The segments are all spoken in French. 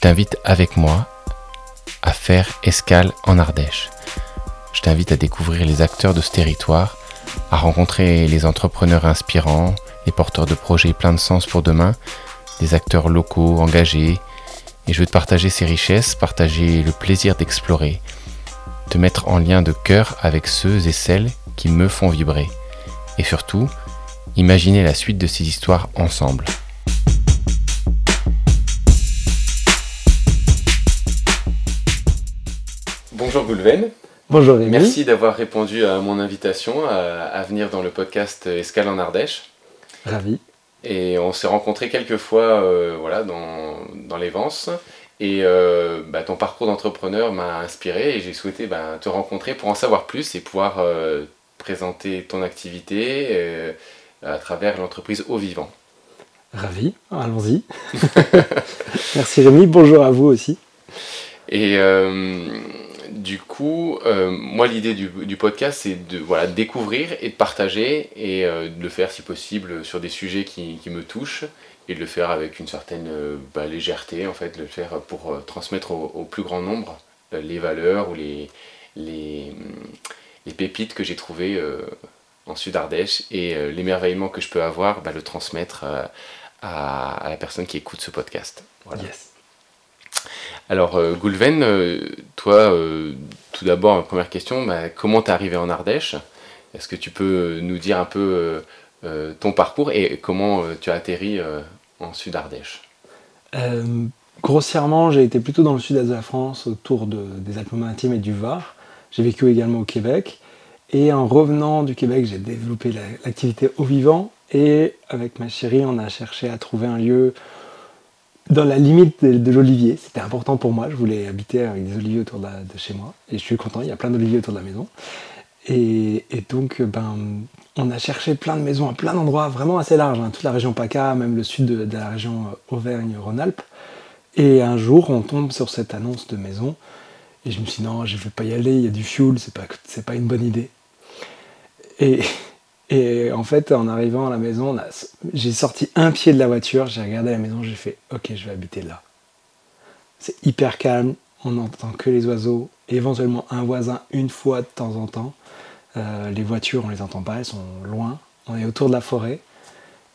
t'invite avec moi à faire escale en Ardèche. Je t'invite à découvrir les acteurs de ce territoire, à rencontrer les entrepreneurs inspirants, les porteurs de projets pleins de sens pour demain, des acteurs locaux engagés, et je veux te partager ces richesses, partager le plaisir d'explorer, te mettre en lien de cœur avec ceux et celles qui me font vibrer, et surtout, imaginer la suite de ces histoires ensemble. Bonjour Goulven. Bonjour Rémi. Merci d'avoir répondu à mon invitation à, venir dans le podcast Escale en Ardèche. Ravi. Et on s'est rencontrés quelques fois euh, voilà, dans, dans les Vences. Et euh, bah, ton parcours d'entrepreneur m'a inspiré et j'ai souhaité bah, te rencontrer pour en savoir plus et pouvoir euh, présenter ton activité à travers l'entreprise Au Vivant. Ravi, allons-y. Merci Rémi, bonjour à vous aussi. Et du coup, euh, moi, l'idée du, podcast, c'est de voilà, découvrir et de partager et euh, de le faire, si possible, sur des sujets qui, me touchent et de le faire avec une certaine euh, bah, légèreté, en fait, de le faire pour transmettre au, plus grand nombre les valeurs ou les, les, pépites que j'ai trouvées en Sud-Ardèche et l'émerveillement que je peux avoir, bah, le transmettre à, la personne qui écoute ce podcast. Alors, euh, Goulven, euh, toi, euh, tout d'abord, première question, bah, comment t'es arrivé en Ardèche? Est-ce que tu peux nous dire un peu ton parcours et comment tu as atterri en Sud-Ardèche Grossièrement, j'ai été plutôt dans le sud-est de la France, autour des Alpes-Maritimes et du Var. J'ai vécu également au Québec. Et en revenant du Québec, j'ai développé l'activité au vivant. Et avec ma chérie, on a cherché à trouver un lieu dans la limite de, l'olivier. C'était important pour moi. Je voulais habiter avec des oliviers autour de, chez moi. Et je suis content, il y a plein d'oliviers autour de la maison. Et, donc, ben, on a cherché plein de maisons à plein d'endroits, vraiment assez larges. Hein. toute la région PACA, même le sud de, la région euh, Auvergne-Rhône-Alpes. Et un jour, on tombe sur cette annonce de maison. Et je me suis dit, non, je ne vais pas y aller, il y a du fuel, c'est pas, pas une bonne idée. Et, et en fait, en arrivant à la maison, j'ai sorti un pied de la voiture, j'ai regardé la maison, j'ai fait Ok, je vais habiter là. C'est hyper calme, on n'entend que les oiseaux, éventuellement un voisin une fois de temps en temps. Euh, les voitures, on les entend pas, elles sont loin. On est autour de la forêt.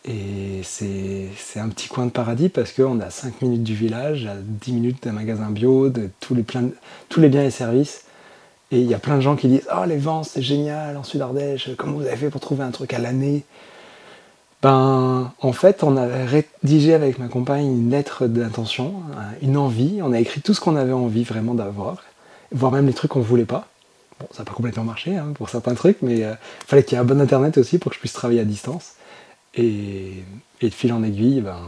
Et c'est un petit coin de paradis parce qu'on a 5 minutes du village, à 10 minutes d'un magasin bio, de tous les, tous les biens et services. Et il y a plein de gens qui disent Oh, les vents, c'est génial en Sud-Ardèche, comment vous avez fait pour trouver un truc à l'année? Ben, en fait, on a rédigé avec ma compagne une lettre d'intention, une envie. On a écrit tout ce qu'on avait envie vraiment d'avoir, voire même les trucs qu'on ne voulait pas. Bon, ça n'a pas complètement marché hein, pour certains trucs, mais euh, il fallait qu'il y ait un bon internet aussi pour que je puisse travailler à distance. Et, et de fil en aiguille, ben,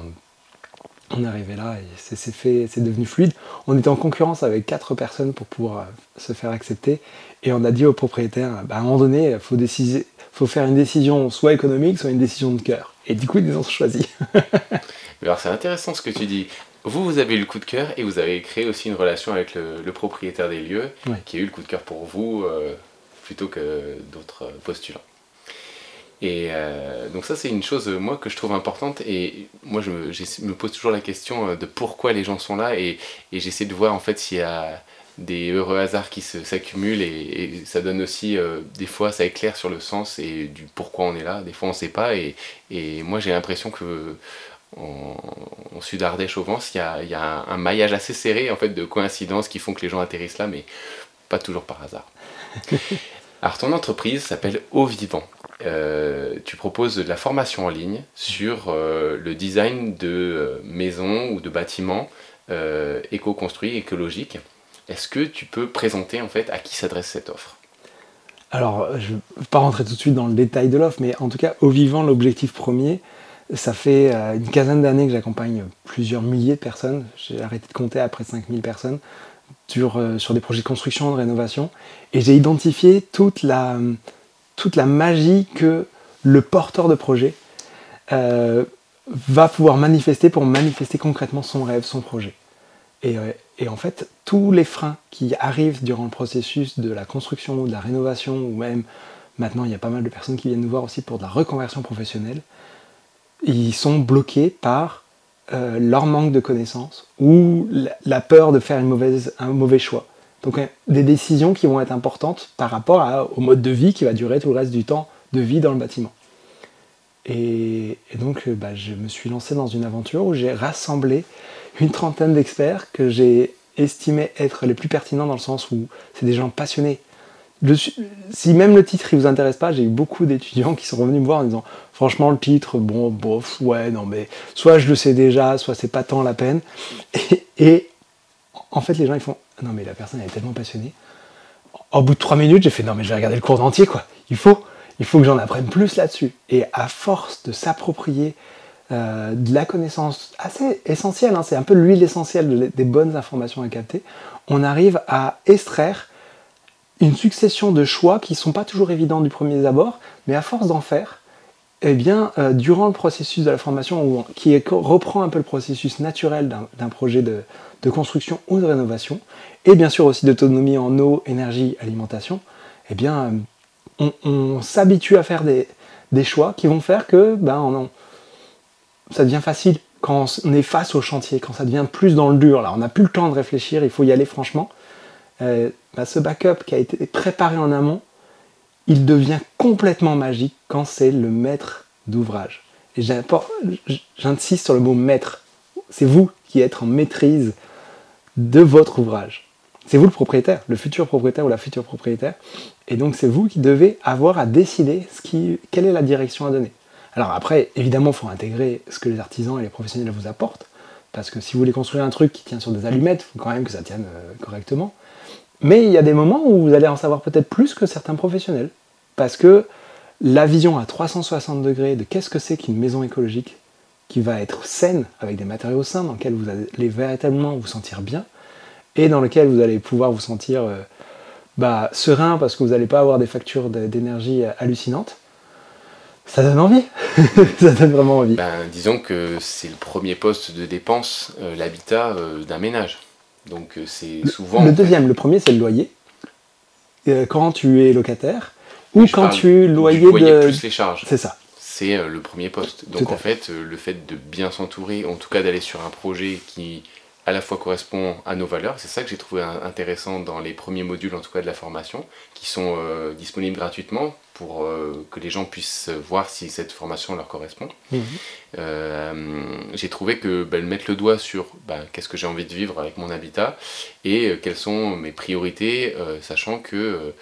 on est arrivé là et c'est fait, c'est devenu fluide. On était en concurrence avec quatre personnes pour pouvoir euh, se faire accepter et on a dit au propriétaire, bah, à un moment donné, il faut, faut faire une décision soit économique, soit une décision de cœur. Et du coup, ils ont choisi. Alors c'est intéressant ce que tu dis. Vous, vous avez eu le coup de cœur et vous avez créé aussi une relation avec le, propriétaire des lieux qui a eu le coup de cœur pour vous euh, plutôt que d'autres postulants. Et euh, donc ça c'est une chose moi que je trouve importante. Et moi je me, pose toujours la question euh, de pourquoi les gens sont là. Et, j'essaie de voir en fait s'il y a des heureux hasards qui s'accumulent. Et, ça donne aussi euh, des fois ça éclaire sur le sens et du pourquoi on est là. Des fois on ne sait pas. Et, moi j'ai l'impression que en, Sud Ardèche au Vence il y a, y a un, un, maillage assez serré en fait de coïncidences qui font que les gens atterrissent là mais pas toujours par hasard. Alors ton entreprise s'appelle Au Vivant. Euh, tu proposes de la formation en ligne sur euh, le design de euh, maisons ou de bâtiments éco-construits, écologiques. Est-ce que tu peux présenter en fait à qui s'adresse cette offre? Alors, je ne vais pas rentrer tout de suite dans le détail de l'offre, mais en tout cas, au vivant, l'objectif premier, ça fait une quinzaine d'années que j'accompagne plusieurs milliers de personnes. J'ai arrêté de compter après 5000 personnes sur, sur des projets de construction, de rénovation. Et j'ai identifié toute la, toute la magie que le porteur de projet euh, va pouvoir manifester pour manifester concrètement son rêve, son projet. Euh, et, en fait, tous les freins qui arrivent durant le processus de la construction ou de la rénovation, ou même maintenant il y a pas mal de personnes qui viennent nous voir aussi pour de la reconversion professionnelle, ils sont bloqués par euh, leur manque de connaissances ou la peur de faire une mauvaise, un mauvais choix. Donc des décisions qui vont être importantes par rapport au mode de vie qui va durer tout le reste du temps de vie dans le bâtiment. Et, donc euh, bah, je me suis lancé dans une aventure où j'ai rassemblé une trentaine d'experts que j'ai estimé être les plus pertinents dans le sens où c'est des gens passionnés. Si même le titre ne vous intéresse pas, j'ai eu beaucoup d'étudiants qui sont revenus me voir en disant franchement le titre, bon, bof, ouais, non mais soit je le sais déjà, soit c'est pas tant la peine. Et, en fait les gens ils font non mais la personne elle est tellement passionnée. Au bout de trois minutes j'ai fait non mais je vais regarder le cours entier quoi. Il faut il faut que j'en apprenne plus là-dessus. Et à force de s'approprier euh, de la connaissance assez essentielle, hein, c'est un peu l'huile essentielle des bonnes informations à capter, on arrive à extraire une succession de choix qui ne sont pas toujours évidents du premier abord, mais à force d'en faire, eh bien, euh, durant le processus de la formation, qui reprend un peu le processus naturel d'un projet de, construction ou de rénovation, et bien sûr aussi d'autonomie en eau, énergie, alimentation, eh bien, on, s'habitue à faire des, choix qui vont faire que ben, ça devient facile quand on est face au chantier, quand ça devient plus dans le dur. Là, on n'a plus le temps de réfléchir, il faut y aller franchement. Euh, ben, ce backup qui a été préparé en amont, il devient complètement magique quand c'est le maître d'ouvrage. J'insiste sur le mot maître. C'est vous qui êtes en maîtrise de votre ouvrage. C'est vous le propriétaire, le futur propriétaire ou la future propriétaire. Et donc c'est vous qui devez avoir à décider quelle est la direction à donner. Alors après, évidemment, il faut intégrer ce que les artisans et les professionnels vous apportent. Parce que si vous voulez construire un truc qui tient sur des allumettes, il faut quand même que ça tienne euh, correctement. Mais il y a des moments où vous allez en savoir peut-être plus que certains professionnels. Parce que la vision à 360 degrés de qu'est-ce que c'est qu'une maison écologique qui va être saine, avec des matériaux sains, dans lesquels vous allez véritablement vous sentir bien, et dans lequel vous allez pouvoir vous sentir euh, bah, serein parce que vous n'allez pas avoir des factures d'énergie hallucinantes, ça donne envie. ça donne vraiment envie. Ben, disons que c'est le premier poste de dépense, euh, l'habitat euh, d'un ménage. Donc c'est souvent. Le deuxième, le premier, c'est le loyer. quand tu es locataire ou quand tu es loyer, de. plus les charges. C'est ça. C'est le premier poste. Donc en fait, le fait de bien s'entourer, en tout cas d'aller sur un projet qui à la fois correspond à nos valeurs. C'est ça que j'ai trouvé intéressant dans les premiers modules, en tout cas de la formation, qui sont euh, disponibles gratuitement pour euh, que les gens puissent voir si cette formation leur correspond. Mhm. Euh, j'ai trouvé que ben, mettre le doigt sur ben, qu'est-ce que j'ai envie de vivre avec mon habitat et quelles sont mes priorités, sachant que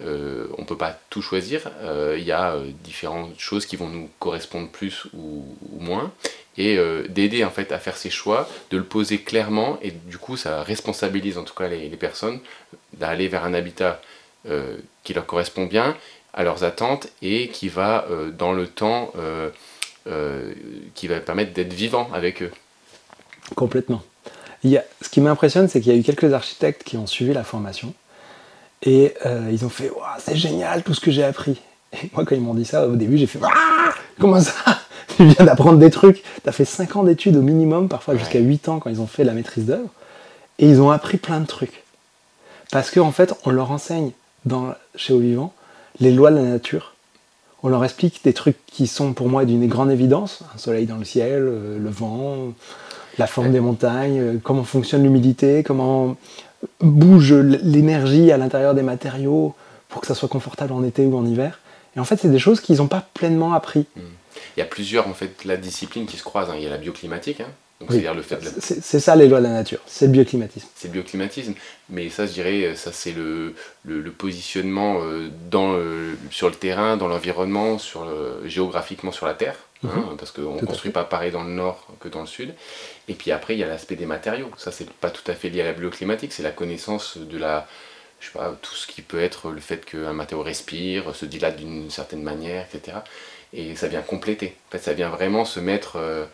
on ne peut pas tout choisir. Il y a différentes choses qui vont nous correspondre plus ou, ou moins et euh, d'aider en fait à faire ses choix, de le poser clairement et du coup ça responsabilise en tout cas les, personnes d'aller vers un habitat euh, qui leur correspond bien à leurs attentes et qui va euh, dans le temps qui va permettre d'être vivant avec eux. Complètement. Il y a, ce qui m'impressionne, c'est qu'il y a eu quelques architectes qui ont suivi la formation et ils ont fait c'est génial tout ce que j'ai appris. Et moi, quand ils m'ont dit ça au début, j'ai fait comment ça? tu viens d'apprendre des trucs. Tu as fait 5 ans d'études au minimum, parfois jusqu'à 8 ans quand ils ont fait la maîtrise d'œuvre. Et ils ont appris plein de trucs. Parce qu'en en fait, on leur enseigne dans, chez Au Vivant les lois de la nature. On leur explique des trucs qui sont pour moi d'une grande évidence. Un soleil dans le ciel, euh, le vent, la forme des montagnes, euh, comment fonctionne l'humidité, comment bouge l'énergie à l'intérieur des matériaux pour que ça soit confortable en été ou en hiver. Et en fait, c'est des choses qu'ils n'ont pas pleinement appris. Il y a plusieurs en fait la discipline qui se croisent. Hein. Il y a la bioclimatique, hein. c'est le fait c'est, ça les lois de la nature, c'est le bioclimatisme. C'est le bioclimatisme, mais ça je dirais, ça c'est le, le, positionnement euh, dans, sur le terrain, dans l'environnement, sur géographiquement sur la Terre, hein, mhm. parce qu'on ne construit pas pareil dans le nord que dans le sud. Et puis après il y a l'aspect des matériaux. Ça c'est pas tout à fait lié à la bioclimatique, c'est la connaissance de la je sais pas, tout ce qui peut être le fait qu'un matériau respire, se dilate d'une certaine manière, etc et ça vient compléter. En fait, ça vient vraiment se mettre. Euh,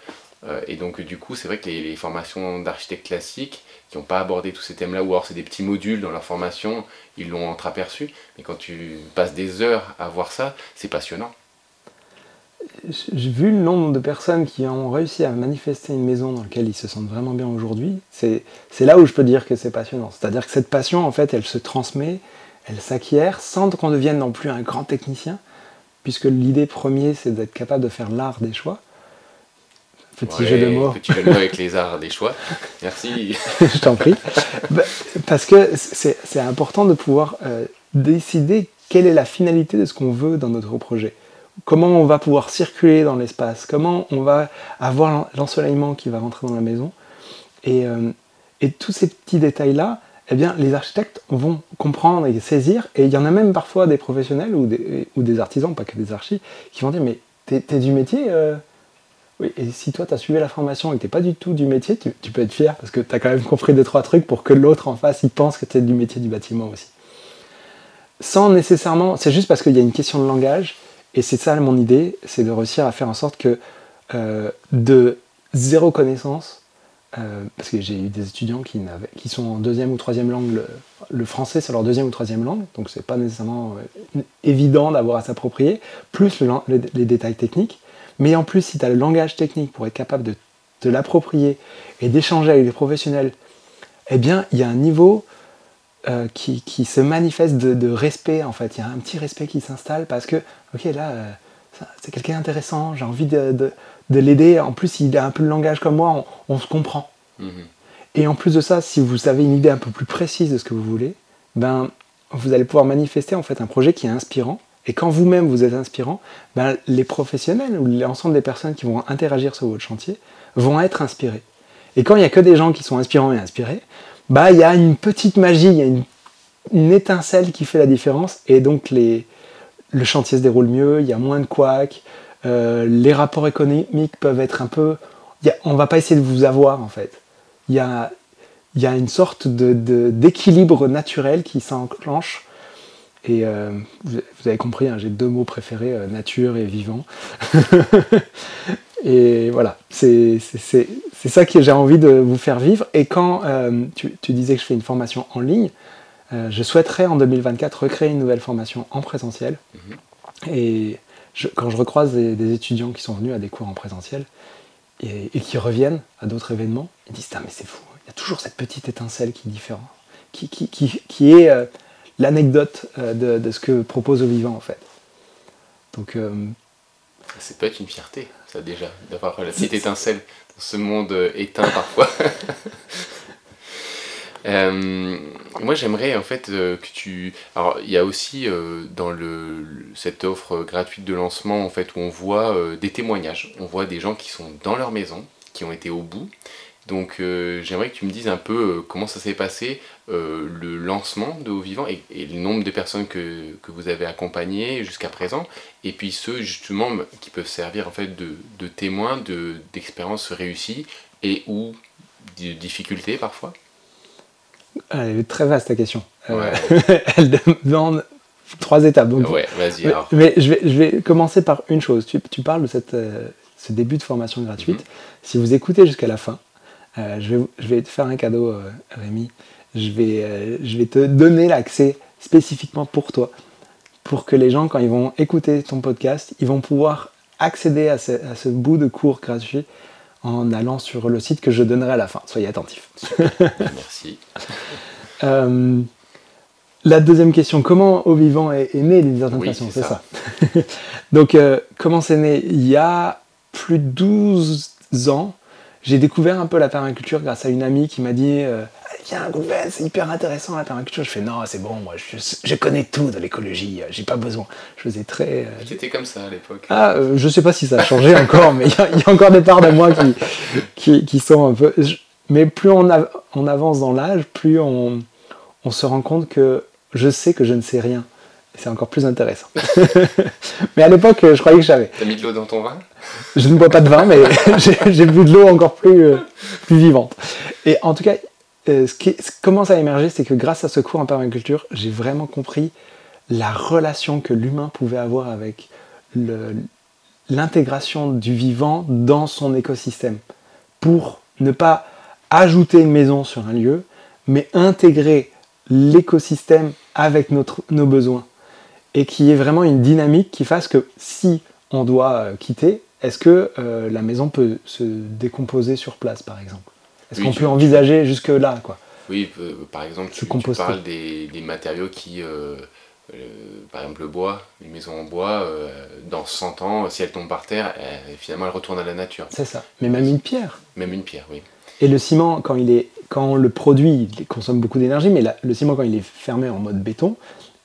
euh, et donc, du coup, c'est vrai que les, formations d'architectes classiques qui n'ont pas abordé tous ces thèmes-là, ou alors c'est des petits modules dans leur formation, ils l'ont entreaperçu. Mais quand tu passes des heures à voir ça, c'est passionnant. J'ai vu le nombre de personnes qui ont réussi à manifester une maison dans laquelle ils se sentent vraiment bien aujourd'hui. C'est là où je peux dire que c'est passionnant. C'est-à-dire que cette passion, en fait, elle se transmet, elle s'acquiert sans qu'on devienne non plus un grand technicien, puisque l'idée première, c'est d'être capable de faire l'art des choix. Petit jeu de mots. Petit jeu de mots avec les arts des choix. Merci. Je t'en prie. Bah, parce que c'est important de pouvoir euh, décider quelle est la finalité de ce qu'on veut dans notre projet. Comment on va pouvoir circuler dans l'espace, comment on va avoir l'ensoleillement qui va rentrer dans la maison? Et, euh, et tous ces petits détails-là, eh bien, les architectes vont comprendre et saisir. Et il y en a même parfois des professionnels ou des, artisans, pas que des archis, qui vont dire Mais t'es es du métier euh, Oui, et si toi, tu as suivi la formation et que pas du tout du métier, tu, peux être fier parce que tu as quand même compris deux, trois trucs pour que l'autre en face, il pense que tu du métier du bâtiment aussi. Sans nécessairement. C'est juste parce qu'il y a une question de langage. Et c'est ça mon idée c'est de réussir à faire en sorte que euh, de zéro connaissance, euh, parce que j'ai eu des étudiants qui, sont en deuxième ou troisième langue, le, français c'est leur deuxième ou troisième langue, donc c'est pas nécessairement euh, évident d'avoir à s'approprier, plus les détails techniques, mais en plus si tu as le langage technique pour être capable de l'approprier et d'échanger avec les professionnels, eh bien il y a un niveau euh, qui, se manifeste de, respect en fait, il y a un petit respect qui s'installe parce que, ok là, c'est quelqu'un d'intéressant, j'ai envie de l'aider. En plus, il a un peu le langage comme moi, on, se comprend. Mhm. Et en plus de ça, si vous avez une idée un peu plus précise de ce que vous voulez, ben, vous allez pouvoir manifester en fait un projet qui est inspirant. Et quand vous-même vous êtes inspirant, ben, les professionnels ou l'ensemble des personnes qui vont interagir sur votre chantier vont être inspirés. Et quand il n'y a que des gens qui sont inspirants et inspirés, bah, il y a une petite magie, il y a une, étincelle qui fait la différence. Et donc les, le chantier se déroule mieux, il y a moins de couacs, euh, les rapports économiques peuvent être un peu... On on va pas essayer de vous avoir en fait. Il y a, y a, une sorte d'équilibre de, naturel qui s'enclenche. Et euh, vous, avez compris, hein, j'ai deux mots préférés, euh, nature et vivant. et voilà, c'est ça que j'ai envie de vous faire vivre. Et quand tu, disais que je fais une formation en ligne, je souhaiterais en 2024 recréer une nouvelle formation en présentiel. Mm-hmm. Et quand je recroise des, étudiants qui sont venus à des cours en présentiel et, qui reviennent à d'autres événements, ils disent Ah, mais c'est fou, il y a toujours cette petite étincelle qui est différente, qui, qui, qui, est euh, l'anecdote euh, de, ce que propose au vivant en fait. Donc. Euh, c'est peut être une fierté, ça déjà, d'avoir la petite étincelle dans ce monde éteint parfois. Euh, moi, j'aimerais en fait euh, que tu. Alors, il y a aussi euh, dans le, cette offre gratuite de lancement en fait où on voit des témoignages. On voit des gens qui sont dans leur maison, qui ont été au bout. Donc, j'aimerais que tu me dises un peu comment ça s'est passé le lancement de Au Vivant et, le nombre de personnes que, que vous avez accompagnées jusqu'à présent, et puis ceux justement qui peuvent servir en fait de, de témoins d'expériences réussies et ou de difficultés parfois. Elle est très vaste ta question. Euh, elle demande trois étapes. Donc, ouais, vas-y alors. Mais je vais, je vais commencer par une chose. Tu, tu parles de cette, euh, ce début de formation gratuite. Mhm. Si vous écoutez jusqu'à la fin, euh, je, vais, je vais te faire un cadeau, Rémi. Je vais, je vais te donner l'accès spécifiquement pour toi. Pour que les gens, quand ils vont écouter ton podcast, ils vont pouvoir accéder à ce, à ce bout de cours gratuit en allant sur le site que je donnerai à la fin. Soyez attentifs. Merci. Euh, la deuxième question, comment au vivant est, né les oui, C'est ça. Donc, euh, comment c'est né? Il y a plus de 12 ans, j'ai découvert un peu la permaculture grâce à une amie qui m'a dit euh, C'est hyper intéressant la permaculture. Je fais Non, c'est bon, moi je, connais tout de l'écologie, j'ai pas besoin. Je faisais très. J'étais comme ça à l'époque. Ah, je sais pas si ça a changé encore, mais il y, a encore des parts de moi qui, qui, sont un peu. Mais plus on, on avance dans l'âge, plus on, on se rend compte que je sais que je ne sais rien. C'est encore plus intéressant. mais à l'époque, je croyais que j'avais. T'as mis de l'eau dans ton vin? Je ne bois pas de vin, mais j'ai bu de l'eau encore plus, euh, plus vivante. Et en tout cas, euh, ce qui commence à émerger, c'est que grâce à ce cours en permaculture, j'ai vraiment compris la relation que l'humain pouvait avoir avec l'intégration du vivant dans son écosystème. Pour ne pas ajouter une maison sur un lieu, mais intégrer l'écosystème avec notre, nos besoins. Et qu'il y ait vraiment une dynamique qui fasse que si on doit euh, quitter, est-ce que euh, la maison peut se décomposer sur place, par exemple? Est-ce qu'on peut envisager jusque-là quoi Oui, par exemple, tu, parles des, matériaux qui, par exemple le bois, une maison en bois, dans 100 ans, si elle tombe par terre, finalement elle retourne à la nature. C'est ça. Mais même une pierre. Même une pierre, oui. Et le ciment, quand, il est, quand le produit il consomme beaucoup d'énergie, mais le ciment, quand il est fermé en mode béton,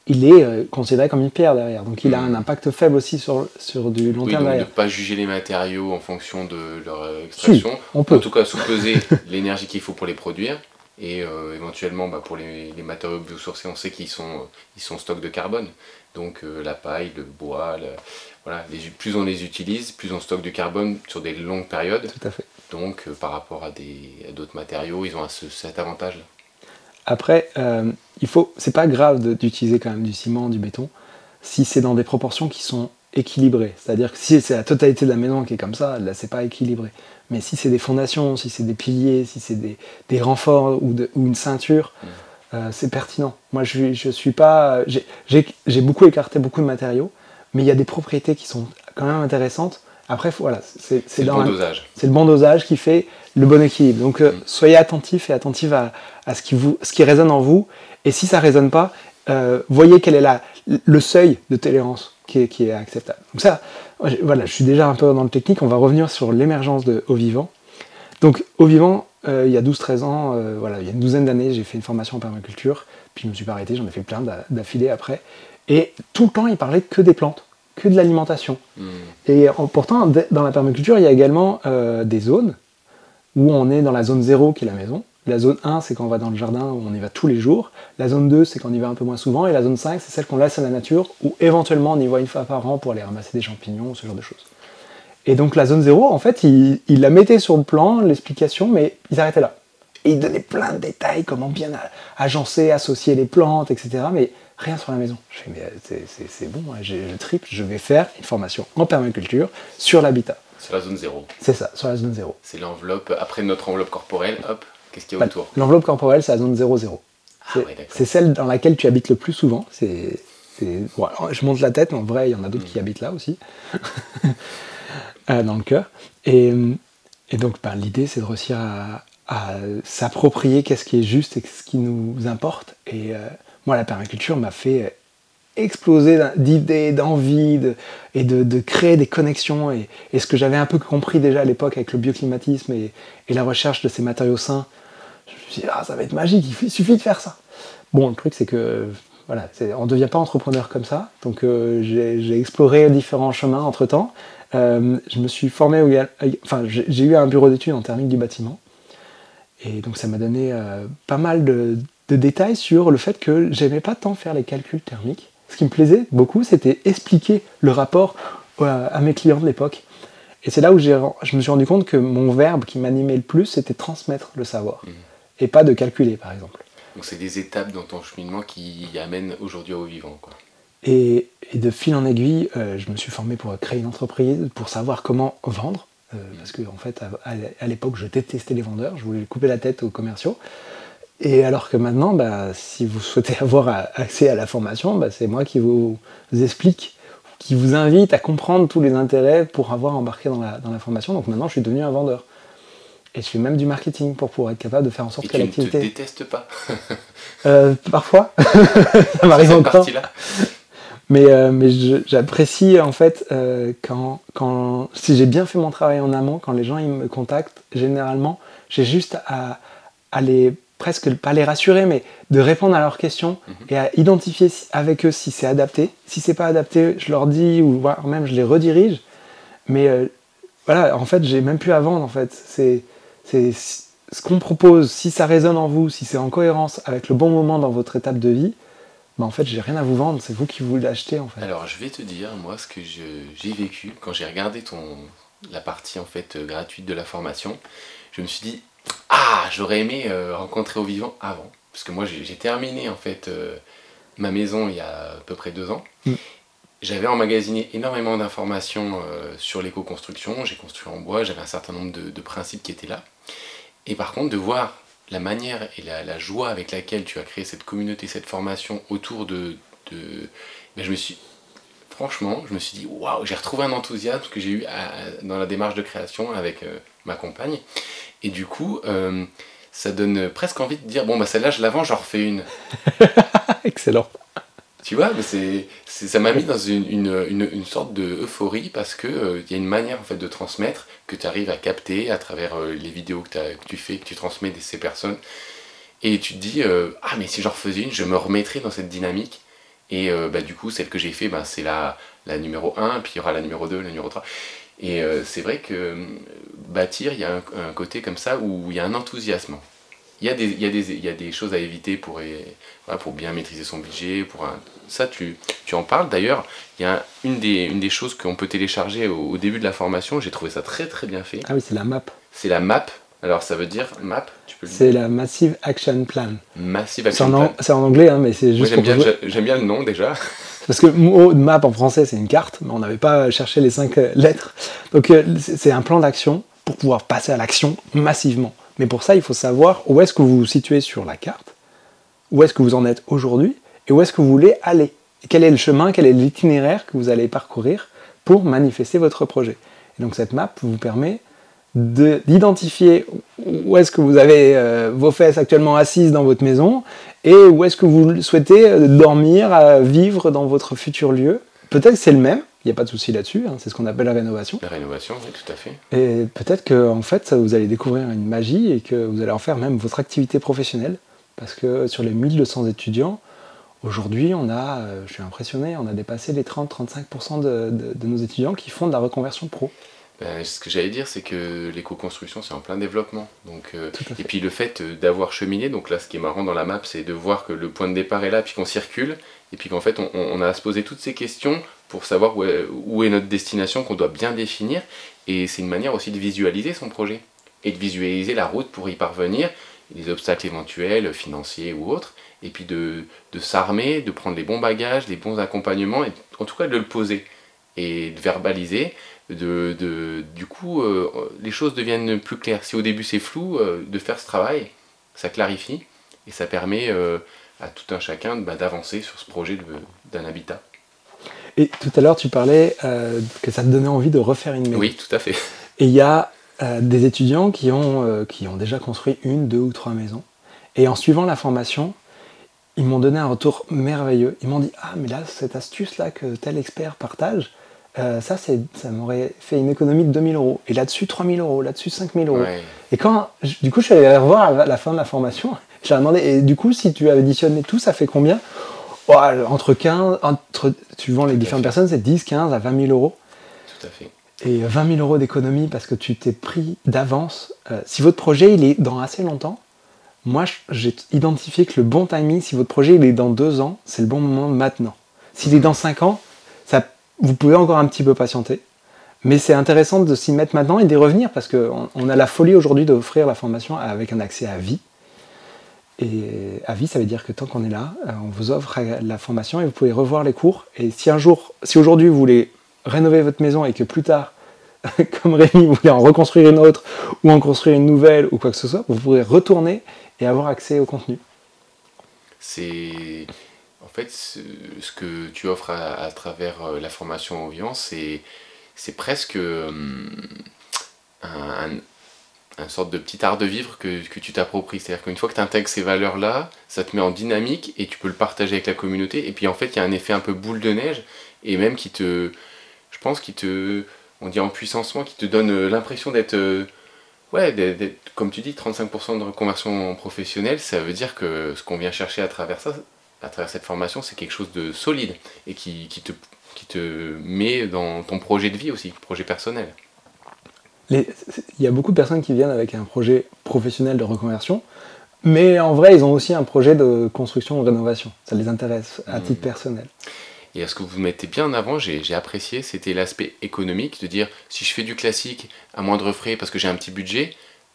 il est euh, considéré comme une pierre derrière. Donc il a un hmm. impact faible aussi sur, sur du long terme derrière. ne pas juger les matériaux en fonction de leur euh, extraction. on peut. En tout cas, sous-peser l'énergie qu'il faut pour les produire. Et euh, éventuellement, bah, pour les, matériaux biosourcés, on sait qu'ils sont, ils sont stock de carbone. Donc la paille, le bois, voilà, plus on les utilise, plus on stocke du carbone sur des longues périodes. Tout à fait. Donc par rapport à d'autres matériaux, ils ont cet avantage-là. Après, euh, il faut, c'est pas grave d'utiliser quand même du ciment, du béton, si c'est dans des proportions qui sont équilibrées. C'est-à-dire que si c'est la totalité de la maison qui est comme ça, là c'est pas équilibré. Mais si c'est des fondations, si c'est des piliers, si c'est des, des, renforts ou, de, ou, une ceinture, mm. euh, c'est pertinent. Moi je, je suis pas. J'ai beaucoup écarté beaucoup de matériaux, mais il y a des propriétés qui sont quand même intéressantes. Après, voilà, c'est le bon dosage. C'est le bon dosage qui fait le bon équilibre. Donc euh, mm. soyez attentifs et attentifs à, à, ce, qui vous, ce qui résonne en vous. Et si ça ne résonne pas, euh, voyez quel est la, le seuil de tolérance qui est, qui est, acceptable. Donc ça, voilà, je suis déjà un peu dans le technique. On va revenir sur l'émergence de Au Vivant. Donc Au Vivant, euh, il y a 12-13 ans, voilà, il y a une douzaine d'années, j'ai fait une formation en permaculture. Puis je me suis pas arrêté, j'en ai fait plein d'affilée après. Et tout le temps, il parlait que des plantes que de l'alimentation. Mm. Et pourtant, dans la permaculture, il y a également des zones où on est dans la zone 0 qui est la maison. La zone 1, c'est quand on va dans le jardin où on y va tous les jours. La zone 2, c'est quand on y va un peu moins souvent. Et la zone 5, c'est celle qu'on laisse à la nature, où éventuellement on y va une fois par an pour aller ramasser des champignons, ce genre de choses. Et donc la zone 0, en fait, il, la mettait sur le plan, l'explication, mais ils arrêtaient là. Et il donnait plein de détails, comment bien agencer, associer les plantes, etc. Mais rien sur la maison. Je fais, mais c'est bon, hein, je, je triple, je vais faire une formation en permaculture sur l'habitat. Sur la zone 0. C'est ça, sur la zone 0. C'est l'enveloppe, après notre enveloppe corporelle, hop, qu'est-ce qu'il y a autour? L'enveloppe corporelle, c'est la zone 0-0. Ah, c'est celle dans laquelle tu habites le plus souvent. C'est, je monte la tête, mais en vrai, il y en a d'autres qui hmm. habitent là aussi, euh, dans le cœur. Et, et donc, ben, l'idée, c'est de réussir à, s'approprier qu'est-ce qui est juste et ce qui nous importe. Et euh, moi, la permaculture m'a fait exploser d'idées, d'envie et de, créer des connexions. Et, ce que j'avais un peu compris déjà à l'époque avec le bioclimatisme et, la recherche de ces matériaux sains, je me suis dit, ah, ça va être magique, il suffit de faire ça. Bon, le truc, c'est que voilà, on ne devient pas entrepreneur comme ça. Donc, euh, j'ai exploré différents chemins entre temps. Euh, je me suis formé, enfin, j'ai eu un bureau d'études en thermique du bâtiment. Et donc, ça m'a donné euh, pas mal de, de détails sur le fait que j'aimais pas tant faire les calculs thermiques ce qui me plaisait beaucoup, c'était expliquer le rapport euh, à mes clients de l'époque. Et c'est là où je me suis rendu compte que mon verbe qui m'animait le plus, c'était transmettre le savoir. Mmh. Et pas de calculer, par exemple. Donc c'est des étapes dans ton cheminement qui amènent aujourd'hui au vivant. Quoi. Et, de fil en aiguille, euh, je me suis formé pour créer une entreprise, pour savoir comment vendre. Euh, mmh. Parce que en fait, à l'époque, je détestais les vendeurs, je voulais couper la tête aux commerciaux. Et alors que maintenant, bah, si vous souhaitez avoir accès à la formation, bah, c'est moi qui vous explique, qui vous invite à comprendre tous les intérêts pour avoir embarqué dans la, dans la formation. Donc maintenant, je suis devenu un vendeur. Et je fais même du marketing pour pouvoir être capable de faire en sorte que l'activité. Tu ne te détestes pas euh, Parfois, ça m'arrive encore. Mais, euh, mais j'apprécie en fait euh, quand, quand, si j'ai bien fait mon travail en amont, quand les gens ils me contactent, généralement, j'ai juste à, à les presque pas les rassurer, mais de répondre à leurs questions mhm. et à identifier avec eux si c'est adapté. Si c'est pas adapté, je leur dis ou voire même je les redirige. Mais euh, voilà, en fait, j'ai même plus à vendre. En fait, c'est ce qu'on propose. Si ça résonne en vous, si c'est en cohérence avec le bon moment dans votre étape de vie, bah en fait, j'ai rien à vous vendre. C'est vous qui vous l'achetez en fait. Alors, je vais te dire moi ce que j'ai vécu quand j'ai regardé ton la partie en fait gratuite de la formation. Je me suis dit ah, j'aurais aimé euh, rencontrer au vivant avant. Parce que moi, j'ai terminé en fait euh, ma maison il y a à peu près deux ans. Mm. J'avais emmagasiné énormément d'informations euh, sur l'éco-construction. J'ai construit en bois, j'avais un certain nombre de, principes qui étaient là. Et par contre, de voir la manière et la, joie avec laquelle tu as créé cette communauté, cette formation autour de. de ben, je me suis. Franchement, je me suis dit, waouh, j'ai retrouvé un enthousiasme que j'ai eu dans la démarche de création avec ma compagne. Et du coup, euh, ça donne presque envie de dire bon, bah celle-là, je la vends, j'en refais une. Excellent. tu vois, mais c'est, ça m'a mis dans une, une, une, sorte de euphorie parce qu'il euh, il y a une manière en fait de transmettre que tu arrives à capter à travers euh, les vidéos que, que, tu fais, que tu transmets de ces personnes. Et tu te dis, euh, ah mais si j'en refaisais une, je me remettrais dans cette dynamique. Et bah, du coup, celle que j'ai fait, bah, c'est la, la numéro 1, puis il y aura la numéro 2, la numéro 3. Et c'est vrai que bâtir, il y a un, côté comme ça où il y a un enthousiasme. Il y, a des, il, y a des, il y a des choses à éviter pour, pour bien maîtriser son budget. Pour Ça, tu, tu en parles. D'ailleurs, il y a une des, une des choses qu'on peut télécharger au, début de la formation. J'ai trouvé ça très très bien fait. Ah oui, c'est la map. C'est la map. Alors ça veut dire map C'est la Massive Action Plan. Massive Action Plan. C'est en anglais, hein, mais c'est juste. J'aime bien, j'aime bien le nom déjà. Parce que map en français c'est une carte, mais on n'avait pas cherché les cinq euh, lettres. Donc euh, c'est un plan d'action pour pouvoir passer à l'action massivement. Mais pour ça, il faut savoir où est-ce que vous vous situez sur la carte, où est-ce que vous en êtes aujourd'hui, et où est-ce que vous voulez aller. quel est le chemin, quel est l'itinéraire que vous allez parcourir pour manifester votre projet. Et donc cette map vous permet d'identifier où est-ce que vous avez euh, vos fesses actuellement assises dans votre maison et où est-ce que vous souhaitez euh, dormir, vivre dans votre futur lieu. Peut-être que c'est le même, il n'y a pas de souci là-dessus, hein, c'est ce qu'on appelle la rénovation. La rénovation, oui, tout à fait. Et peut-être que en fait, vous allez découvrir une magie et que vous allez en faire même votre activité professionnelle. Parce que sur les 1200 étudiants, aujourd'hui, on a, euh, je suis impressionné, on a dépassé les 30-35% de, de, nos étudiants qui font de la reconversion pro. Ben, ce que j'allais dire, c'est que l'éco-construction, c'est en plein développement. Donc, euh, et puis le fait euh, d'avoir cheminé, donc là, ce qui est marrant dans la map, c'est de voir que le point de départ est là, puis qu'on circule, et puis qu'en fait, on, on, a à se poser toutes ces questions pour savoir où est, notre destination qu'on doit bien définir. Et c'est une manière aussi de visualiser son projet et de visualiser la route pour y parvenir, les obstacles éventuels, financiers ou autres, et puis de, s'armer, de prendre les bons bagages, les bons accompagnements, et en tout cas de le poser et de verbaliser. De, de du coup, euh, les choses deviennent plus claires. Si au début c'est flou, euh, de faire ce travail, ça clarifie et ça permet euh, à tout un chacun bah, d'avancer sur ce projet d'un habitat. Et tout à l'heure, tu parlais euh, que ça te donnait envie de refaire une maison. Oui, tout à fait. Et il y a euh, des étudiants qui ont, euh, qui ont déjà construit une, deux ou trois maisons. Et en suivant la formation, ils m'ont donné un retour merveilleux. Ils m'ont dit Ah, mais là, cette astuce-là que tel expert partage, ça, ça m'aurait fait une économie de 2000 euros. Et là-dessus, 3000 euros. Là-dessus, 5000 euros. Et quand, du coup, je suis allé revoir à la fin de la formation. J'ai demandé Et du coup, si tu additionné tout, ça fait combien? Entre 15, entre, suivant les différentes personnes, c'est 10, 15 à 20 000 euros. Tout à fait. Et 20 000 euros d'économie parce que tu t'es pris d'avance. Euh, si votre projet il est dans assez longtemps, moi j'ai identifié que le bon timing, si votre projet il est dans deux ans, c'est le bon moment maintenant. S'il est dans 5 ans, ça, vous pouvez encore un petit peu patienter. Mais c'est intéressant de s'y mettre maintenant et d'y revenir parce qu'on on a la folie aujourd'hui d'offrir la formation avec un accès à vie. Et à vie, ça veut dire que tant qu'on est là, euh, on vous offre la formation et vous pouvez revoir les cours. Et si un jour, si aujourd'hui vous voulez rénover votre maison et que plus tard, comme Rémi, vous voulez en reconstruire une autre ou en construire une nouvelle ou quoi que ce soit, vous pourrez retourner et avoir accès au contenu. C'est en fait ce, que tu offres à, travers euh, la formation au vivant, c'est presque un, un sorte de petit art de vivre que, que tu t'appropries. C'est-à-dire qu'une fois que tu intègres ces valeurs-là, ça te met en dynamique et tu peux le partager avec la communauté. Et puis en fait, il y a un effet un peu boule de neige et même qui te, je pense, qui te, on dit en puissancement, qui te donne euh, l'impression d'être, euh, ouais, d'être, comme tu dis, 35% de reconversion professionnelle. Ça veut dire que ce qu'on vient chercher à travers ça, à travers cette formation, c'est quelque chose de solide et qui, qui, te, qui te met dans ton projet de vie aussi, projet personnel il y a beaucoup de personnes qui viennent avec un projet professionnel de reconversion, mais en vrai, ils ont aussi un projet de construction ou de rénovation. Ça les intéresse à titre mmh. personnel. Et ce que vous mettez bien en avant, j'ai apprécié, c'était l'aspect économique, de dire si je fais du classique à moindre frais parce que j'ai un petit budget,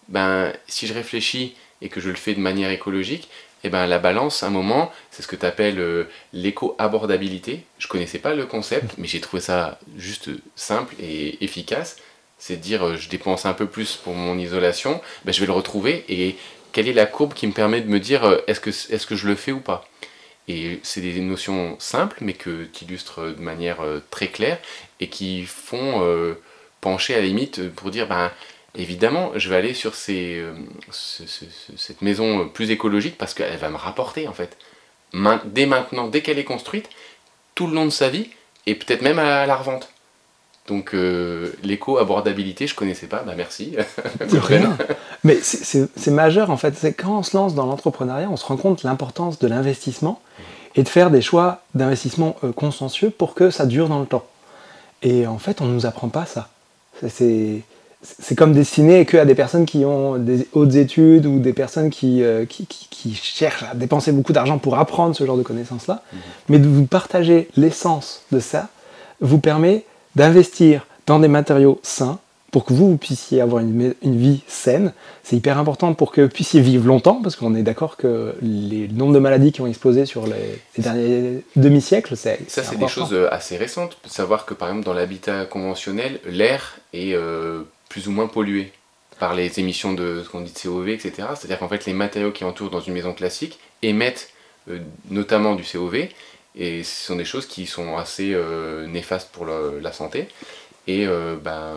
ben si je réfléchis et que je le fais de manière écologique, et eh ben la balance, à un moment, c'est ce que tu appelles euh, l'éco-abordabilité. Je connaissais pas le concept, mais j'ai trouvé ça juste simple et efficace c'est dire euh, je dépense un peu plus pour mon isolation, ben, je vais le retrouver et quelle est la courbe qui me permet de me dire euh, est-ce que, je le fais ou pas? Et c'est des notions simples mais que, qui illustrent de manière euh, très claire et qui font pencher à la limite pour dire ben, évidemment je vais aller sur cette maison plus écologique parce qu'elle va me rapporter en fait. dès maintenant, dès qu'elle est construite, tout le long de sa vie, et peut-être même à la revente. Donc euh, l'éco-abordabilité, je connaissais pas, bah merci. rien. Mais c'est majeur en fait, c'est quand on se lance dans l'entrepreneuriat, on se rend compte l'importance de l'investissement et de faire des choix d'investissement euh, consensueux pour que ça dure dans le temps. Et en fait, on ne nous apprend pas ça. C'est comme destiné que à des personnes qui ont des hautes études ou des personnes qui, euh, qui, qui, cherchent à dépenser beaucoup d'argent pour apprendre ce genre de connaissances-là. Mmh. Mais de vous partager l'essence de ça vous permet d'investir dans des matériaux sains pour que vous, puissiez avoir une, vie saine. C'est hyper important pour que vous puissiez vivre longtemps, parce qu'on est d'accord que les nombres de maladies qui ont explosé sur les, derniers demi-siècles, c'est. Ça, c'est des choses euh, assez récentes. Savoir que, par exemple, dans l'habitat conventionnel, l'air est euh, plus ou moins pollué par les émissions de ce qu'on dit de COV, etc. C'est-à-dire qu'en fait, les matériaux qui entourent dans une maison classique émettent euh, notamment du COV, et ce sont des choses qui sont assez euh, néfastes pour la santé. Et euh, ben,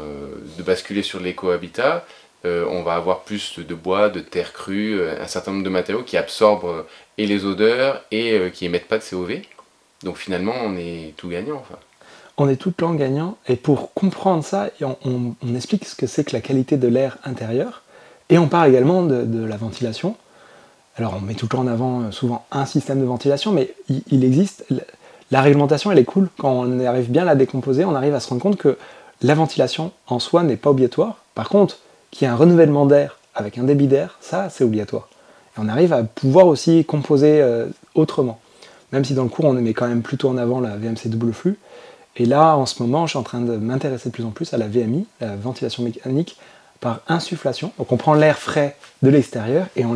de basculer sur l'éco-habitat, euh, on va avoir plus de bois, de terre crue, un certain nombre de matériaux qui absorbent et les odeurs et qui émettent pas de COV. Donc finalement, on est tout gagnant. Enfin. On est tout le temps gagnant. Et pour comprendre ça, on, explique ce que c'est que la qualité de l'air intérieur. Et on parle également de la ventilation. Alors on met tout le temps en avant euh, souvent un système de ventilation, mais il, existe. La réglementation, elle est cool. Quand on arrive bien à la décomposer, on arrive à se rendre compte que la ventilation en soi n'est pas obligatoire. Par contre, qu'il y ait un renouvellement d'air avec un débit d'air, ça c'est obligatoire. Et on arrive à pouvoir aussi composer euh, autrement. Même si dans le cours on met quand même plutôt en avant la VMC double flux. Et là, en ce moment, je suis en train de m'intéresser de plus en plus à la VMI, la ventilation mécanique, par insufflation. Donc on prend l'air frais de l'extérieur et on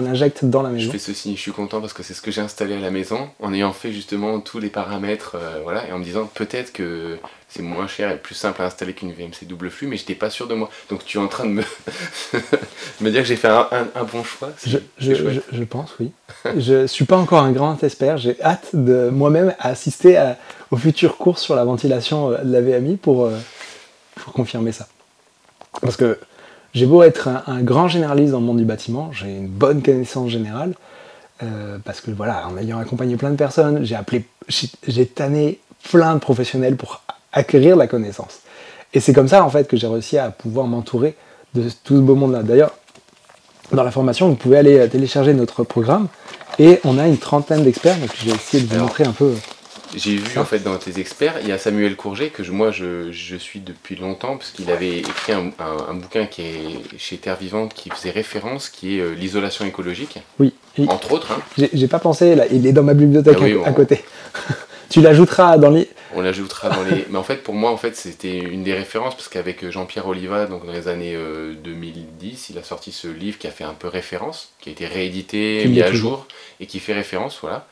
l'injecte dans la maison. Je fais ceci, je suis content parce que c'est ce que j'ai installé à la maison en ayant fait justement tous les paramètres euh, voilà, et en me disant peut-être que c'est moins cher et plus simple à installer qu'une VMC double flux, mais j'étais pas sûr de moi. Donc tu es en train de me, me dire que j'ai fait un, bon choix. Je, je, pense, oui. je suis pas encore un grand expert, j'ai hâte de moi-même assister à, aux futures courses sur la ventilation euh, de la VMI pour, euh, pour confirmer ça. Parce que j'ai beau être un, grand généraliste dans le monde du bâtiment, j'ai une bonne connaissance générale, euh, parce que voilà, en ayant accompagné plein de personnes, j'ai appelé, j'ai tanné plein de professionnels pour acquérir la connaissance. Et c'est comme ça en fait que j'ai réussi à pouvoir m'entourer de tout ce beau monde-là. D'ailleurs, dans la formation, vous pouvez aller télécharger notre programme et on a une trentaine d'experts, donc je vais essayer de vous montrer un peu j'ai vu en fait dans tes experts, il y a Samuel Courget que moi je, suis depuis longtemps parce qu'il avait écrit un, bouquin qui est chez Terre Vivante qui faisait référence, qui est euh, l'isolation écologique. Oui. Entre autres. Hein. J'ai pas pensé là, il est dans ma bibliothèque ah à, côté. tu l'ajouteras dans les. On l'ajoutera dans les. Mais en fait, pour moi, en fait, c'était une des références parce qu'avec Jean-Pierre Oliva, donc dans les années 2010, euh, il a sorti ce livre qui a fait un peu référence, qui a été réédité, mis à jour et qui fait référence, voilà,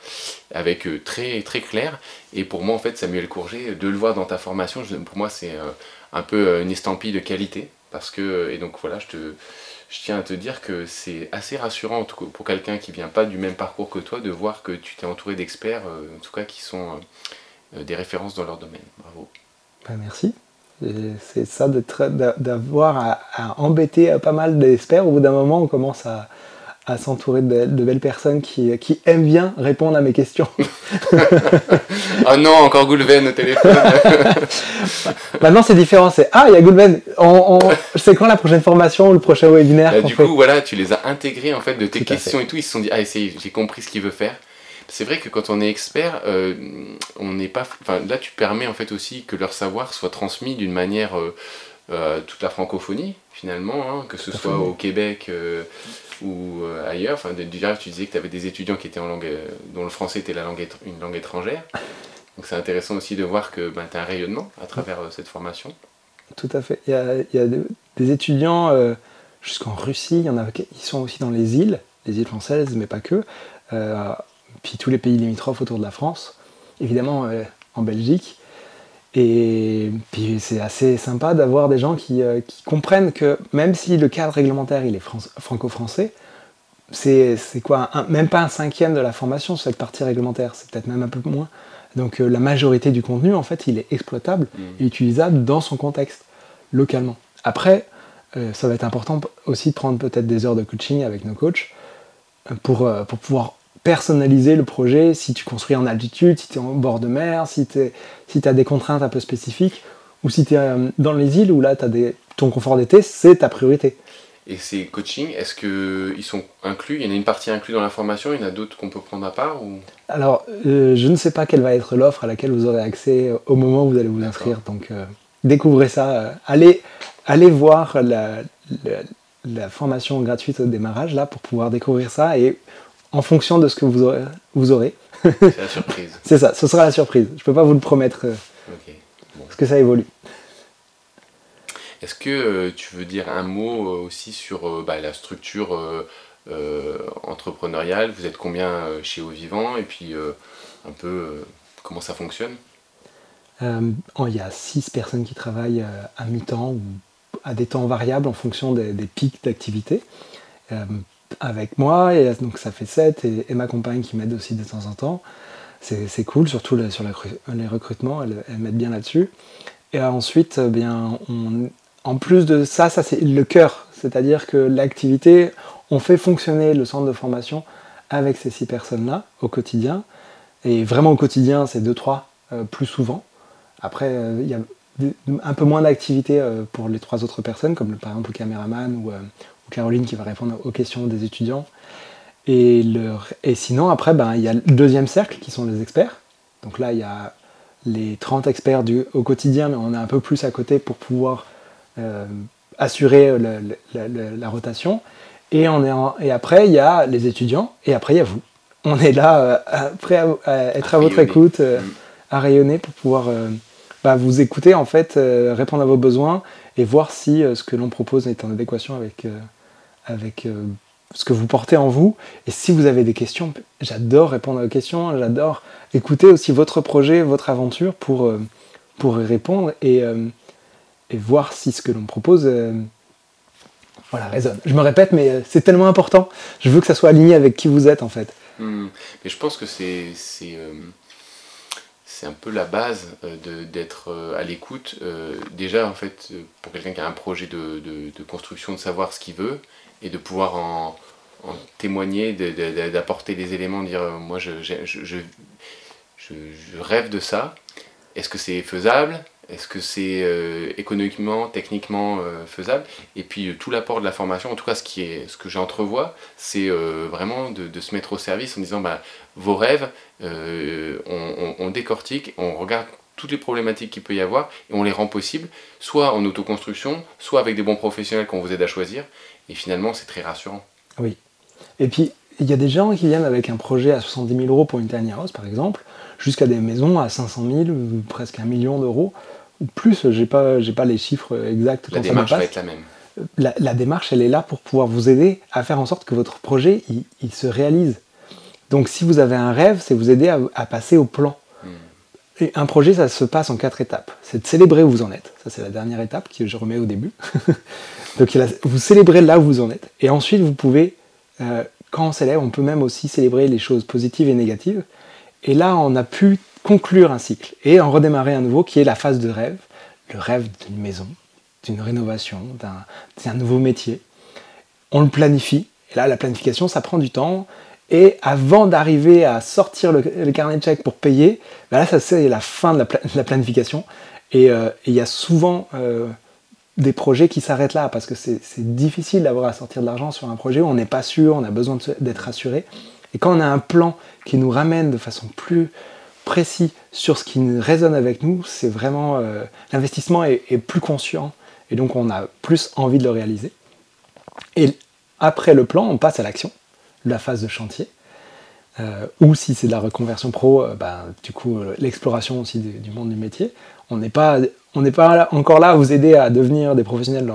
avec euh, très très clair. Et pour moi, en fait, Samuel Courget, de le voir dans ta formation, pour moi, c'est euh, un peu une estampille de qualité parce que et donc voilà, je te je tiens à te dire que c'est assez rassurant pour quelqu'un qui vient pas du même parcours que toi de voir que tu t'es entouré d'experts, en tout cas qui sont euh, des références dans leur domaine. Bravo. Ben, merci. C'est ça d'avoir à, embêter pas mal d'experts. Au bout d'un moment, on commence à, s'entourer de, belles personnes qui, aiment bien répondre à mes questions. oh non, encore Goulven au téléphone. Maintenant, c'est différent. C'est Ah, il y a Goulven. On, C'est quand la prochaine formation ou le prochain webinaire bah, Du coup, voilà, tu les as intégrés en fait de tes questions et tout. Ils se sont dit Ah, j'ai compris ce qu'il veut faire c'est vrai que quand on est expert, euh, on n'est pas. Enfin, là, tu permets en fait aussi que leur savoir soit transmis d'une manière euh, euh, toute la francophonie finalement, hein, que ce soit au Québec ou ailleurs. Enfin, déjà, tu disais que tu avais des étudiants qui étaient en langue, dont le français était la langue une langue étrangère. Donc c'est intéressant aussi de voir que ben, tu as un rayonnement à travers cette formation. Tout à fait. Il y a, il y a des, étudiants jusqu'en Russie, il y en a, ils sont aussi dans les îles, les îles françaises, mais pas que puis tous les pays limitrophes autour de la France, évidemment euh, en Belgique. Et puis c'est assez sympa d'avoir des gens qui, euh, comprennent que même si le cadre réglementaire il est franco-français, c'est quoi Même pas un cinquième de la formation sur cette partie réglementaire, c'est peut-être même un peu moins. Donc euh, la majorité du contenu, en fait, il est exploitable mmh. et utilisable dans son contexte, localement. Après, ça va être important aussi de prendre peut-être des heures de coaching avec nos coachs pour, pour pouvoir personnaliser le projet si tu construis en altitude, si tu es en bord de mer, si tu si as des contraintes un peu spécifiques, ou si tu es euh, dans les îles où là, tu as des, ton confort d'été, c'est ta priorité. Et ces coachings, est-ce qu'ils sont inclus? Il y en a une partie inclue dans la formation, il y en a d'autres qu'on peut prendre à part ou... Alors, euh, je ne sais pas quelle va être l'offre à laquelle vous aurez accès au moment où vous allez vous inscrire. Donc, euh, découvrez ça. allez, allez voir la, la, formation gratuite au démarrage là pour pouvoir découvrir ça et en fonction de ce que vous aurez. Vous aurez. C'est la surprise. C'est ça, ce sera la surprise. Je ne peux pas vous le promettre. Euh, parce que ça évolue. Est-ce que euh, tu veux dire un mot euh, aussi sur bah, la structure entrepreneuriale? Vous êtes combien chez Au Vivant? Et puis un peu comment ça fonctionne? Il y a six personnes qui travaillent à mi-temps ou à des temps variables en fonction des, pics d'activité avec moi, et donc ça fait 7, et, ma compagne qui m'aide aussi de temps en temps. C'est cool, surtout sur les recrutements, elle, elle bien là-dessus. Et ensuite, eh bien, en plus de ça, ça c'est le cœur, c'est-à-dire que l'activité, on fait fonctionner le centre de formation avec ces six personnes-là au quotidien. Et vraiment au quotidien, c'est 2-3 euh, plus souvent. Après, euh, il y a un peu moins d'activité euh, pour les trois autres personnes, comme par exemple le caméraman ou, Caroline qui va répondre aux questions des étudiants. Et, et sinon, après, ben, il y a le deuxième cercle qui sont les experts. Donc là, il y a les 30 experts du, au quotidien, mais on est un peu plus à côté pour pouvoir euh, assurer la, rotation. Et, on est et après, il y a les étudiants, et après, il y a vous. On est là, euh, prêt à, être à, votre écoute, euh, mm. à rayonner pour pouvoir bah, vous écouter, en fait, répondre à vos besoins et voir si ce que l'on propose est en adéquation avec avec euh, ce que vous portez en vous. Et si vous avez des questions, j'adore répondre à vos questions, j'adore écouter aussi votre projet, votre aventure pour, euh, pour y répondre et, euh, et, voir si ce que l'on propose voilà, résonne. Je me répète, mais c'est tellement important. Je veux que ça soit aligné avec qui vous êtes en fait. Hmm. Mais je pense que c'est c'est un peu la base d'être à l'écoute. déjà, en fait, pour quelqu'un qui a un projet de, de, de construction, de savoir ce qu'il veut, et de pouvoir en, témoigner, d'apporter des éléments, dire euh, moi je, rêve de ça. Est-ce que c'est faisable? Est-ce que c'est euh, économiquement, techniquement euh, faisable? Et puis tout l'apport de la formation, en tout cas ce, qui est, ce que j'entrevois, c'est vraiment de, se mettre au service en disant bah, vos rêves, on, on, décortique, on regarde toutes les problématiques qu'il peut y avoir et on les rend possibles, soit en autoconstruction, soit avec des bons professionnels qu'on vous aide à choisir. Et finalement, c'est très rassurant. Oui. Et puis, il y a des gens qui viennent avec un projet à 70 000 euros pour une tiny house, par exemple, jusqu'à des maisons à 500 000, ou presque un million d'euros, ou plus. J'ai pas, j'ai pas les chiffres exacts. La démarche va être la même. La, démarche, elle est là pour pouvoir vous aider à faire en sorte que votre projet, il, se réalise. Donc, si vous avez un rêve, c'est vous aider à, passer au plan. Hmm. Et un projet, ça se passe en quatre étapes. C'est de célébrer où vous en êtes. Ça, c'est la dernière étape que je remets au début. Donc vous célébrez là où vous en êtes. Et ensuite, vous pouvez, euh, quand on célèbre, on peut même aussi célébrer les choses positives et négatives. Et là, on a pu conclure un cycle et en redémarrer un nouveau qui est la phase de rêve. Le rêve d'une maison, d'une rénovation, d'un nouveau métier. On le planifie. Et là, la planification, ça prend du temps. Et avant d'arriver à sortir le, carnet de chèques pour payer, ben là, ça c'est la fin de la, planification. Euh, et il y a souvent euh, des projets qui s'arrêtent là, parce que c'est difficile d'avoir à sortir de l'argent sur un projet où on n'est pas sûr, on a besoin d'être rassuré. Et quand on a un plan qui nous ramène de façon plus précise sur ce qui résonne avec nous, c'est vraiment euh, l'investissement est, plus conscient et donc on a plus envie de le réaliser. Et après le plan, on passe à l'action, la phase de chantier. Euh, ou si c'est de la reconversion pro, euh, bah, du coup l'exploration aussi du, monde du métier. On n'est pas on n'est pas encore là à vous aider à devenir des professionnels.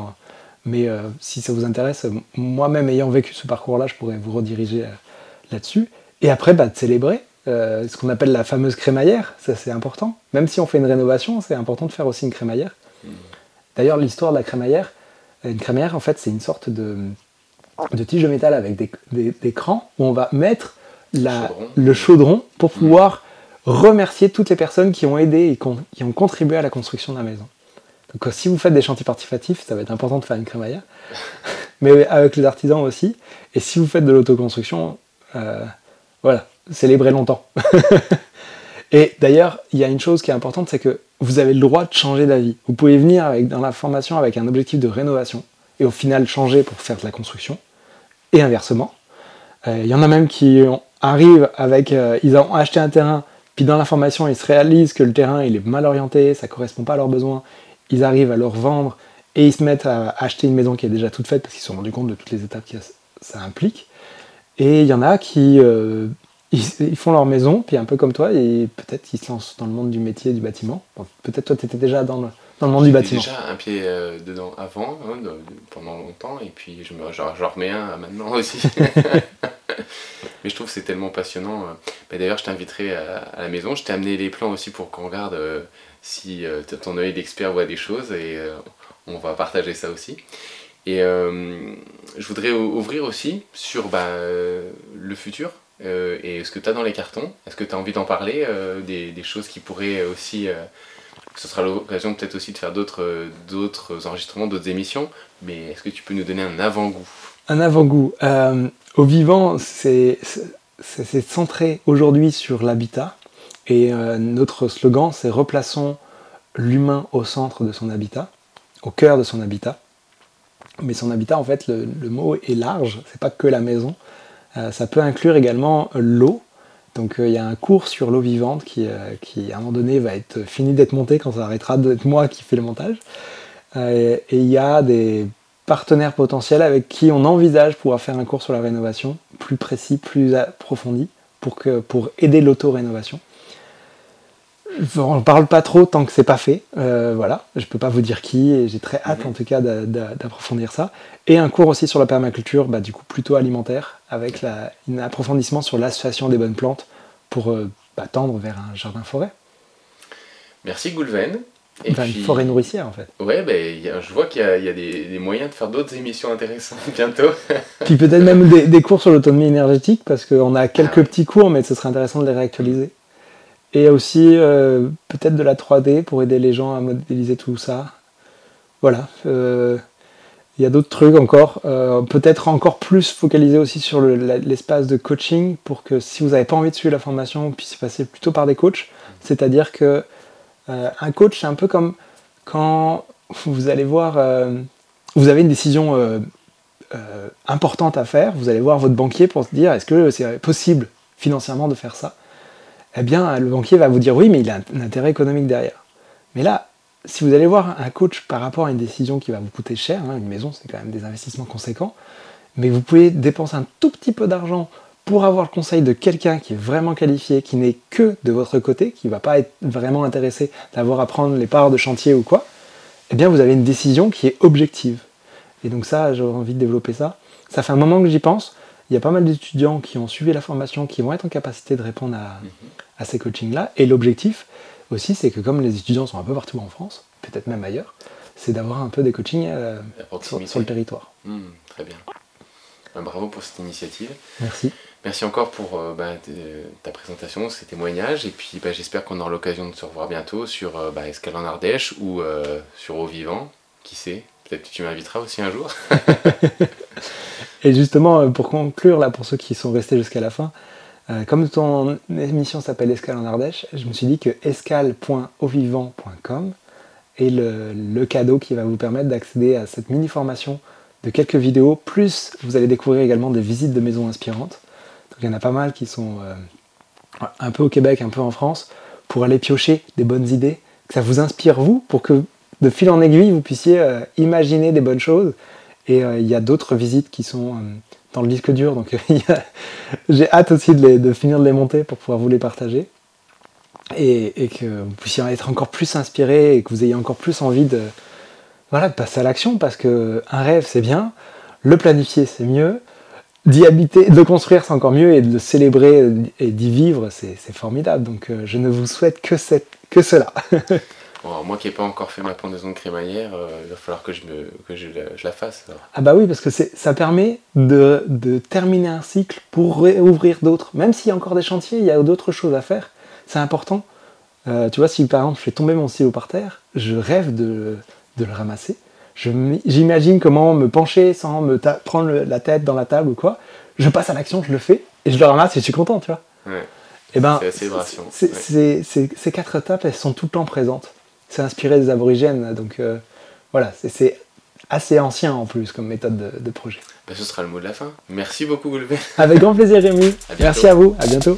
Mais euh, si ça vous intéresse, moi-même ayant vécu ce parcours-là, je pourrais vous rediriger euh, là-dessus. Et après, bah, de célébrer euh, ce qu'on appelle la fameuse crémaillère, ça c'est important. Même si on fait une rénovation, c'est important de faire aussi une crémaillère. D'ailleurs, l'histoire de la crémaillère, une crémaillère, en fait, c'est une sorte de, de tige de métal avec des, crans où on va mettre le chaudron pour pouvoir remercier toutes les personnes qui ont aidé et qui ont contribué à la construction de la maison. Donc euh, si vous faites des chantiers participatifs, ça va être important de faire une crémaillère, mais avec les artisans aussi. Et si vous faites de l'autoconstruction, euh, voilà, célébrer longtemps. et d'ailleurs, il y a une chose qui est importante, c'est que vous avez le droit de changer d'avis. Vous pouvez venir dans la formation avec un objectif de rénovation et au final changer pour faire de la construction et inversement. Euh, il y en a même qui arrivent avec, ils ont acheté un terrain, puis dans la formation ils se réalisent que le terrain il est mal orienté, ça correspond pas à leurs besoins, ils arrivent à leur vendre et ils se mettent à acheter une maison qui est déjà toute faite parce qu'ils se sont rendus compte de toutes les étapes que ça implique. Et il y en a qui euh, ils, font leur maison, puis un peu comme toi, et peut-être ils se lancent dans le monde du métier du bâtiment. peut-être toi tu étais déjà dans le, dans le monde du bâtiment. déjà un pied euh, dedans avant, hein, pendant longtemps, et puis je me, remets un maintenant aussi. Mais je trouve que c'est tellement passionnant. Euh. d'ailleurs, je t'inviterai à, la maison. Je t'ai amené les plans aussi pour qu'on regarde euh, si ton œil d'expert voit des choses, et on va partager ça aussi. Et je voudrais ouvrir aussi sur bah, le futur. et ce que tu as dans les cartons, est-ce que tu as envie d'en parler, des, choses qui pourraient aussi ce sera l'occasion peut-être aussi de faire d'autres enregistrements, d'autres émissions, mais est-ce que tu peux nous donner un avant-goût? Un avant-goût. Euh, au vivant, c'est, centré aujourd'hui sur l'habitat, et euh, notre slogan, c'est replaçons l'humain au centre de son habitat, au cœur de son habitat. Mais son habitat, en fait, le, mot est large, c'est pas que la maison. Euh, ça peut inclure également l'eau, donc il y a un cours sur l'eau vivante qui, qui, à un moment donné, va être fini d'être monté quand ça arrêtera d'être moi qui fais le montage. Et il y a des partenaires potentiels avec qui on envisage pouvoir faire un cours sur la rénovation plus précis, plus approfondi, pour, que, pour aider l'auto-rénovation. On ne parle pas trop tant que c'est pas fait. voilà, je peux pas vous dire qui et j'ai très hâte mhm. en tout cas d'approfondir ça. Et un cours aussi sur la permaculture, bah, du coup plutôt alimentaire, avec un approfondissement sur l'association des bonnes plantes pour euh, bah, tendre vers un jardin-forêt. Merci Goulven. Et une forêt nourricière en fait. Ouais, ben, je vois qu'il y a, des, moyens de faire d'autres émissions intéressantes bientôt. Puis peut-être même des, cours sur l'autonomie énergétique, parce qu'on a quelques ah petits cours, mais ce serait intéressant de les réactualiser. Et aussi euh, peut-être de la 3D pour aider les gens à modéliser tout ça. Voilà. Euh, il y a d'autres trucs encore, euh, peut-être encore plus focalisé aussi sur l'espace de coaching pour que si vous n'avez pas envie de suivre la formation, vous puissiez passer plutôt par des coachs. C'est-à-dire que euh, un coach, c'est un peu comme quand vous allez voir, euh, vous avez une décision importante à faire, vous allez voir votre banquier pour se dire est-ce que c'est possible financièrement de faire ça? Eh bien, le banquier va vous dire oui, mais il a un intérêt économique derrière. Mais là, si vous allez voir un coach par rapport à une décision qui va vous coûter cher, hein, une maison c'est quand même des investissements conséquents, mais vous pouvez dépenser un tout petit peu d'argent pour avoir le conseil de quelqu'un qui est vraiment qualifié, qui n'est que de votre côté, qui ne va pas être vraiment intéressé d'avoir à prendre les parts de chantier ou quoi, eh bien vous avez une décision qui est objective. Et donc ça, j'aurais envie de développer ça. Ça fait un moment que j'y pense. Il y a pas mal d'étudiants qui ont suivi la formation, qui vont être en capacité de répondre à, à ces coachings-là. Et l'objectif, aussi, c'est que comme les étudiants sont un peu partout en France, peut-être même ailleurs, c'est d'avoir un peu des coachings euh, sur, le territoire. Hmm, très bien. Ben, bravo pour cette initiative. Merci. Merci encore pour euh, ben, ta présentation, ces témoignages. Et puis ben, j'espère qu'on aura l'occasion de se revoir bientôt sur euh, Escale en Ardèche ou sur Au Vivant. Qui sait Peut-être que tu m'inviteras aussi un jour. et justement, pour conclure, là, pour ceux qui sont restés jusqu'à la fin, euh, comme ton émission s'appelle Escale en Ardèche, je me suis dit que escale.auvivant.com est le, cadeau qui va vous permettre d'accéder à cette mini formation de quelques vidéos, plus vous allez découvrir également des visites de maisons inspirantes. Il y en a pas mal qui sont euh, un peu au Québec, un peu en France, pour aller piocher des bonnes idées, que ça vous inspire vous, pour que de fil en aiguille vous puissiez euh, imaginer des bonnes choses. Et il y a d'autres visites qui sont dans le disque dur. Donc j'ai hâte aussi de, finir de les monter pour pouvoir vous les partager. Et, que vous puissiez être encore plus inspiré et que vous ayez encore plus envie de, voilà, de passer à l'action parce que un rêve c'est bien, le planifier c'est mieux, d'y habiter, de le construire c'est encore mieux et de le célébrer et d'y vivre c'est formidable. Donc euh, je ne vous souhaite que, cette, que cela. moi qui n'ai pas encore fait ma pendaison de crémaillère, euh, il va falloir que je, me, que je, la, fasse. Ah bah oui, parce que ça permet de, de, terminer un cycle pour réouvrir d'autres. Même s'il y a encore des chantiers, il y a d'autres choses à faire. C'est important. Euh, tu vois, si par exemple je fais tomber mon silo par terre, je rêve de, de le ramasser. J'imagine comment me pencher sans me prendre la tête dans la table ou quoi. Je passe à l'action, je le fais, et je le ramasse et je suis content, tu vois. Et eh ben, c'est Ces quatre étapes, elles sont tout le temps présentes. C'est inspiré des aborigènes, donc euh, voilà, c'est assez ancien en plus comme méthode de, projet. Ben, ce sera le mot de la fin. Merci beaucoup, Goulbert. Avec grand plaisir, Rémi. Merci à vous. À bientôt.